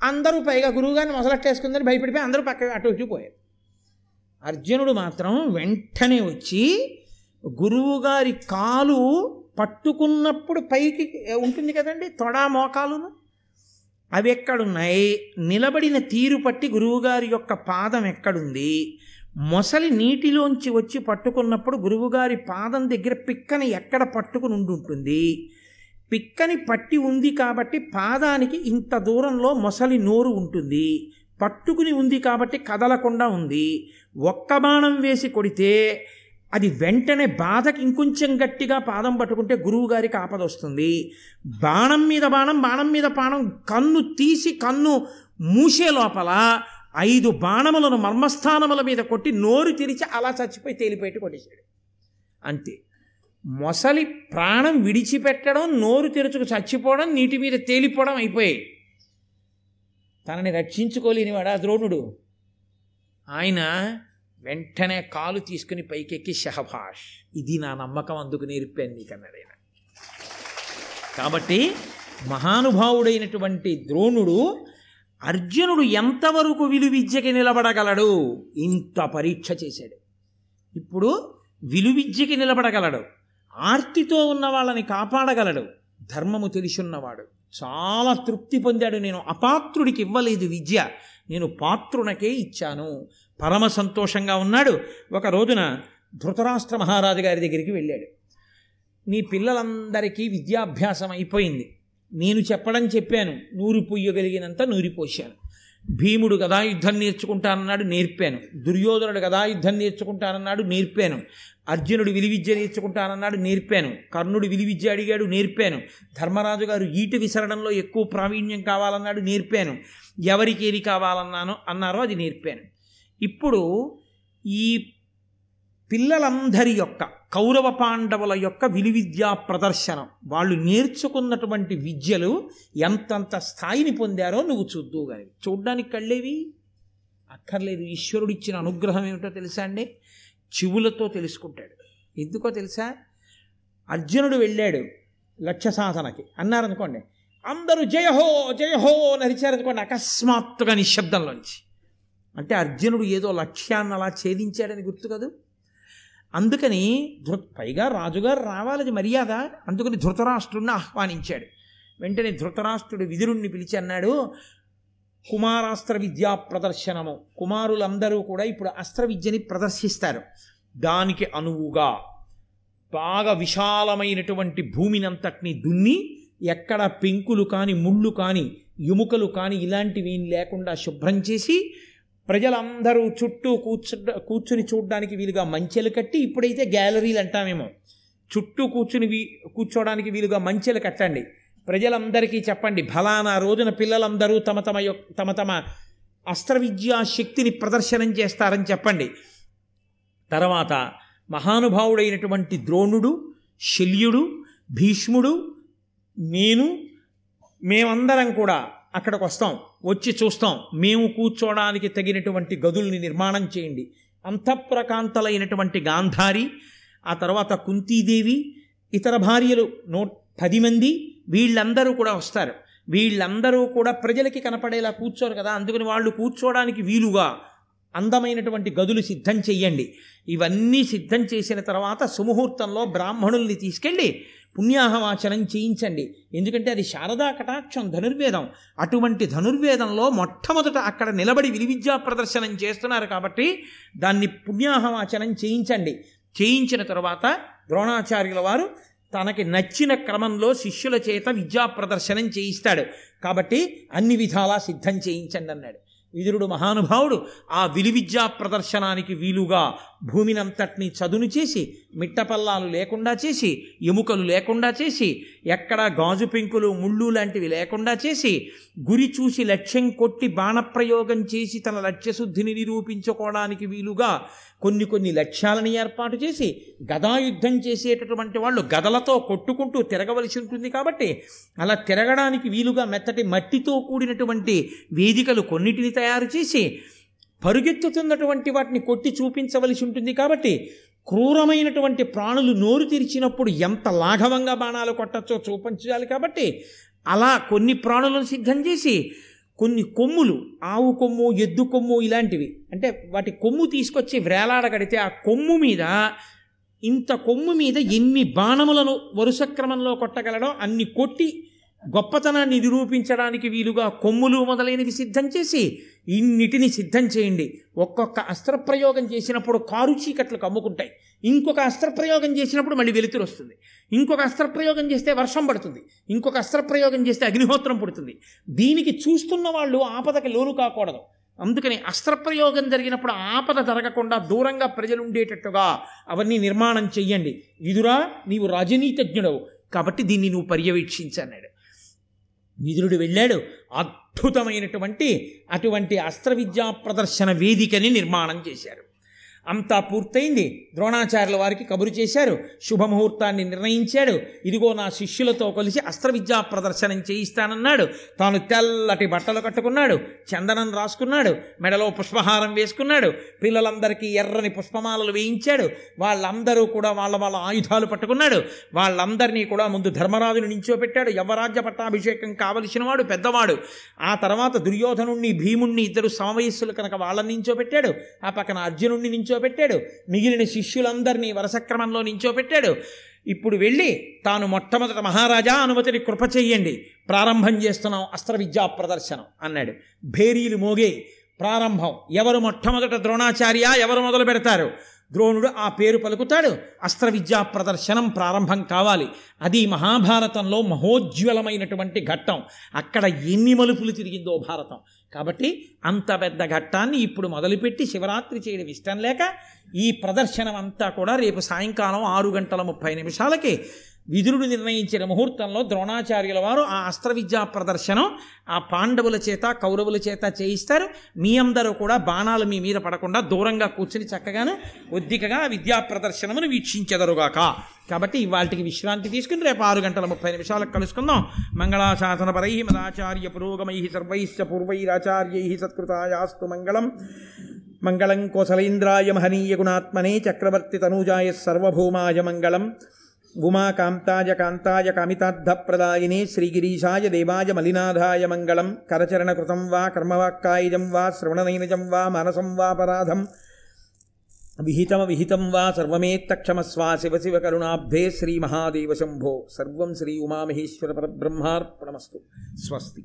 అందరూ పైగా గురువుగారిని మొసలట్టేసుకుందని భయపడిపోయి అందరూ పక్క అటు ఇటు పోయారు. అర్జునుడు మాత్రం వెంటనే వచ్చి గురువుగారి కాలు పట్టుకున్నప్పుడు పైకి ఉంటుంది కదండి తొడా మోకాలును? అవి ఎక్కడున్నాయి? నిలబడిన తీరు పట్టి గురువుగారి యొక్క పాదం ఎక్కడుంది? మొసలి నీటిలోంచి వచ్చి పట్టుకున్నప్పుడు గురువుగారి పాదం దగ్గర పిక్కని ఎక్కడ పట్టుకుని ఉండుంటుంది? పిక్కని పట్టి ఉంది కాబట్టి పాదానికి ఇంత దూరంలో మొసలి నోరు ఉంటుంది. పట్టుకుని ఉంది కాబట్టి కదలకుండా ఉంది. ఒక్క బాణం వేసి కొడితే అది వెంటనే బాధకి ఇంకొంచెం గట్టిగా పాదం పట్టుకుంటే గురువు గారికి ఆపద వస్తుంది. బాణం మీద బాణం బాణం మీద బాణం కన్ను తీసి కన్ను మూసే లోపల ఐదు బాణములను మర్మస్థానముల మీద కొట్టి నోరు తెరిచి అలా చచ్చిపోయి తేలిపెట్టి కొట్టేశాడు. అంతే. మొసలి ప్రాణం విడిచిపెట్టడం నోరు తెరుచుకు చచ్చిపోవడం నీటి మీద తేలిపోవడం అయిపోయాయి. తనని రక్షించుకోలేనివాడు ఆ ద్రోణుడు? ఆయన వెంటనే కాలు తీసుకుని పైకెక్కి షహభాష్ ఇది నా నమ్మకం అందుకు నేర్పాను నీకన్నాడు ఆయన. కాబట్టి మహానుభావుడైనటువంటి ద్రోణుడు అర్జునుడు ఎంతవరకు విలువిద్యకి నిలబడగలడు? ఇంత పరీక్ష చేశాడు. ఇప్పుడు విలువిద్యకి నిలబడగలడు. ఆర్తితో ఉన్న వాళ్ళని కాపాడగలడు. ధర్మము తెలిసున్నవాడు. చాలా తృప్తి పొందాడు. నేను అపాత్రుడికి ఇవ్వలేదు విద్య. నేను పాత్రునకే ఇచ్చాను. పరమ సంతోషంగా ఉన్నాడు. ఒక రోజున ధృతరాష్ట్ర మహారాజు గారి దగ్గరికి వెళ్ళాడు. నీ పిల్లలందరికీ విద్యాభ్యాసం అయిపోయింది. నేను చెప్పడం చెప్పాను. నూరి పొయ్యగలిగినంత నూరిపోశాను భీముడు గదాయుద్ధం నేర్చుకుంటానన్నాడు నేర్పాను. దుర్యోధనుడు గదాయుద్ధం నేర్చుకుంటానన్నాడు నేర్పాను. అర్జునుడు విలువిద్య నేర్చుకుంటానన్నాడు నేర్పాను. కర్ణుడు విలువిద్య అడిగాడు నేర్పాను. ధర్మరాజు గారు ఈట విసరడంలో ఎక్కువ ప్రావీణ్యం కావాలన్నాడు నేర్పాను. ఎవరికి ఏది కావాలన్నానో అన్నారో అది నేర్పాను. ఇప్పుడు ఈ పిల్లలందరి యొక్క కౌరవ పాండవుల యొక్క విలువిద్యా ప్రదర్శనం. వాళ్ళు నేర్చుకున్నటువంటి విద్యలు ఎంతంత స్థాయిని పొందారో నువ్వు చూద్దువు కానీ చూడ్డానికి కళ్ళేవి? అక్కర్లేదు. ఈశ్వరుడు ఇచ్చిన అనుగ్రహం ఏమిటో తెలుసా అండి? చెవులతో తెలుసుకుంటాడు. ఎందుకో తెలుసా? అర్జునుడు వెళ్ళాడు లక్ష్య సాధనకి. అన్నారనుకోండి అందరూ జయహో జయహో అని అరిచారనుకోండి అకస్మాత్తుగా నిశ్శబ్దంలోంచి. అంటే అర్జునుడు ఏదో లక్ష్యాన్ని అలా ఛేదించాడని గుర్తు కదా? అందుకని ధృ పైగా రాజుగారు రావాలది మర్యాద. అందుకని ధృతరాష్ట్రుడిని ఆహ్వానించాడు. వెంటనే ధృతరాష్ట్రుడు విదురుణ్ణి పిలిచి అన్నాడు కుమారాస్త్ర విద్యా ప్రదర్శనము. కుమారులందరూ కూడా ఇప్పుడు అస్త్ర విద్యని ప్రదర్శిస్తారు. దానికి అనువుగా బాగా విశాలమైనటువంటి భూమినంతటిని దున్ని ఎక్కడ పెంకులు కానీ ముళ్ళు కానీ ఎముకలు కానీ ఇలాంటివి ఏం లేకుండా శుభ్రం చేసి ప్రజలందరూ చుట్టూ కూర్చు కూర్చుని చూడడానికి వీలుగా మంచెలు కట్టి ఇప్పుడైతే గ్యాలరీలు అంటామేమో. చుట్టూ కూర్చుని వీ వీలుగా మంచెలు కట్టండి. ప్రజలందరికీ చెప్పండి ఫలానా రోజున పిల్లలందరూ తమ తమ తమ తమ అస్త్ర విద్యా శక్తిని ప్రదర్శనం చేస్తారని చెప్పండి. తర్వాత మహానుభావుడైనటువంటి ద్రోణుడు శల్యుడు భీష్ముడు నేను మేమందరం కూడా అక్కడికి వస్తాం వచ్చి చూస్తాం. మేము కూర్చోడానికి తగినటువంటి గదుల్ని నిర్మాణం చేయండి. అంతఃప్రకాంతలైనటువంటి గాంధారి ఆ తర్వాత కుంతీదేవి ఇతర భార్యలు నూ పది మంది వీళ్ళందరూ కూడా వస్తారు. వీళ్ళందరూ కూడా ప్రజలకి కనపడేలా కూర్చోరు కదా అందుకని వాళ్ళు కూర్చోడానికి వీలుగా అందమైనటువంటి గదులు సిద్ధం చెయ్యండి. ఇవన్నీ సిద్ధం చేసిన తర్వాత సుముహూర్తంలో బ్రాహ్మణుల్ని తీసుకెళ్ళి పుణ్యాహవాచనం చేయించండి. ఎందుకంటే అది శారదా కటాక్షం ధనుర్వేదం. అటువంటి ధనుర్వేదంలో మొట్టమొదట అక్కడ నిలబడి విలువిద్యా ప్రదర్శనం చేస్తున్నారు కాబట్టి దాన్ని పుణ్యాహవాచనం చేయించండి. చేయించిన తర్వాత ద్రోణాచార్యుల వారు తనకి నచ్చిన క్రమంలో శిష్యుల చేత విద్యా ప్రదర్శనం చేయిస్తాడు. కాబట్టి అన్ని విధాలా సిద్ధం చేయించండి అన్నాడు. విదురుడు మహానుభావుడు ఆ విలువిద్యా ప్రదర్శనానికి వీలుగా భూమినంతటిని చదును చేసి మిట్టపల్లాలు లేకుండా చేసి ఎముకలు లేకుండా చేసి ఎక్కడ గాజు పెంకులు ముళ్ళు లాంటివి లేకుండా చేసి గురి చూసి లక్ష్యం కొట్టి బాణప్రయోగం చేసి తన లక్ష్యశుద్ధిని నిరూపించుకోవడానికి వీలుగా కొన్ని కొన్ని లక్ష్యాలను ఏర్పాటు చేసి గదాయుద్ధం చేసేటటువంటి వాళ్ళు గదలతో కొట్టుకుంటూ తిరగవలసి ఉంటుంది కాబట్టి అలా తిరగడానికి వీలుగా మెత్తటి మట్టితో కూడినటువంటి వేదికలు కొన్నిటిని తయారు చేసి పరుగెత్తుతున్నటువంటి వాటిని కొట్టి చూపించవలసి ఉంటుంది కాబట్టి క్రూరమైనటువంటి ప్రాణులు నోరు తెరిచినప్పుడు ఎంత లాఘవంగా బాణాలు కొట్టచ్చో చూపించాలి కాబట్టి అలా కొన్ని ప్రాణులను సిద్ధం చేసి కొన్ని కొమ్ములు ఆవు కొమ్ము ఎద్దు కొమ్ము ఇలాంటివి. అంటే వాటి కొమ్ము తీసుకొచ్చి వ్రేలాడగడితే ఆ కొమ్ము మీద ఇంత కొమ్ము మీద ఎన్ని బాణములను వరుస క్రమంలో కొట్టగలడో అన్ని కొట్టి గొప్పతనాన్ని నిరూపించడానికి వీలుగా కొమ్ములు మొదలైనవి సిద్ధం చేసి ఇన్నిటిని సిద్ధం చేయండి. ఒక్కొక్క అస్త్రప్రయోగం చేసినప్పుడు కారు చీకట్లు కమ్ముకుంటాయి. ఇంకొక అస్త్రప్రయోగం చేసినప్పుడు మళ్ళీ వెలుతురు వస్తుంది. ఇంకొక అస్త్రప్రయోగం చేస్తే వర్షం పడుతుంది. ఇంకొక అస్త్రప్రయోగం చేస్తే అగ్నిహోత్రం పుడుతుంది. దీనికి చూస్తున్న వాళ్ళు ఆపదకి లోను కాకూడదు. అందుకని అస్త్రప్రయోగం జరిగినప్పుడు ఆపద జరగకుండా దూరంగా ప్రజలు ఉండేటట్టుగా అవన్నీ నిర్మాణం చెయ్యండి. విదురా నీవు రాజనీతజ్ఞుడవు. కాబట్టి దీన్ని నువ్వు పర్యవేక్షించన్నాడు విదురుడు వెళ్ళాడు. అద్భుతమైనటువంటి అటువంటి అస్త్ర విద్యా ప్రదర్శన వేదికని నిర్మాణం చేశారు. అంతా పూర్తయింది. ద్రోణాచార్యుల వారికి కబురు చేశారు. శుభముహూర్తాన్ని నిర్ణయించాడు. ఇదిగో నా శిష్యులతో కలిసి అస్త్ర విద్యా ప్రదర్శనం చేయిస్తానన్నాడు. తాను తెల్లటి బట్టలు కట్టుకున్నాడు. చందనం రాసుకున్నాడు. మెడలో పుష్పహారం వేసుకున్నాడు. పిల్లలందరికీ ఎర్రని పుష్పమాలలు వేయించాడు. వాళ్ళందరూ కూడా వాళ్ళ వాళ్ళ ఆయుధాలు పట్టుకున్నాడు. వాళ్ళందరినీ కూడా ముందు ధర్మరాజును నించోపెట్టాడు. యవరాజ్య పట్టాభిషేకం కావలసిన వాడు పెద్దవాడు. ఆ తర్వాత దుర్యోధనుణ్ణి భీముణ్ణి ఇద్దరు సమవయస్సులు కనుక వాళ్ళని నించోపెట్టాడు. ఆ పక్కన అర్జునుణ్ణి నించోపెట్టాడు మిగిలిన శిష్యులందరినీ వరసక్రమంలో నించోపెట్టాడు ఇప్పుడు వెళ్ళి తాను మొట్టమొదట మహారాజా అనుమతిని కృప చెయ్యండి ప్రారంభం చేస్తున్నాం అస్త్ర విద్యా ప్రదర్శనం అన్నాడు. భేరీలు మోగే ప్రారంభం. ఎవరు మొట్టమొదట ద్రోణాచార్య ఎవరు మొదలు పెడతారు? ద్రోణుడు ఆ పేరు పలుకుతాడు. అస్త్ర విద్యా ప్రదర్శనం ప్రారంభం కావాలి. అది మహాభారతంలో మహోజ్వలమైనటువంటి ఘట్టం. అక్కడ ఎన్ని మలుపులు తిరిగిందో భారతం. కాబట్టి అంత పెద్ద ఘట్టాన్ని ఇప్పుడు మొదలుపెట్టి శివరాత్రి చేయడం ఇష్టం లేక ఈ ప్రదర్శనం అంతా కూడా రేపు సాయంకాలం ఆరు గంటల ముప్పై నిమిషాలకి విదురుడు నిర్ణయించిన ముహూర్తంలో ద్రోణాచార్యుల వారు ఆ అస్త్ర విద్యా ప్రదర్శనం ఆ పాండవుల చేత కౌరవుల చేత చేయిస్తారు. మీ అందరూ కూడా బాణాలు మీ మీద పడకుండా దూరంగా కూర్చుని చక్కగాను ఒద్దికగా ఆ విద్యా ప్రదర్శనమును వీక్షించెదరుగాక. కాబట్టి ఇవాళకి విశ్రాంతి తీసుకుని రేపు ఆరు గంటల ముప్పై నిమిషాలకు కలుసుకుందాం. మంగళాశాసన పరై మదాచార్య పురోగమై సర్వైశ్చ పూర్వైరాచార్యై సత్కృతాయాస్తు మంగళం. మంగళం కోసలేంద్రాయ మహనీయ గుణాత్మనే చక్రవర్తి తనూజాయ సర్వభౌమాయ మంగళం. ఉమాకాంతాయ కాంతాయ కామితార్థప్రదాయినే శ్రీగిరీశాయ దేవాయ మలినాథాయ మంగళం. కరచరణకృతం వా కర్మవాక్కాయుజం వా శ్రవణనైనజం వా మనసం వాపరాధం విహితమ విహితం వా సర్వమేత్తక్షమస్వా శివ శివ కరుణాబ్ధే శ్రీ మహాదేవ శంభో. సర్వం శ్రీ ఉమామహేశ్వర పరబ్రహ్మార్పణమస్తు. స్వస్తి.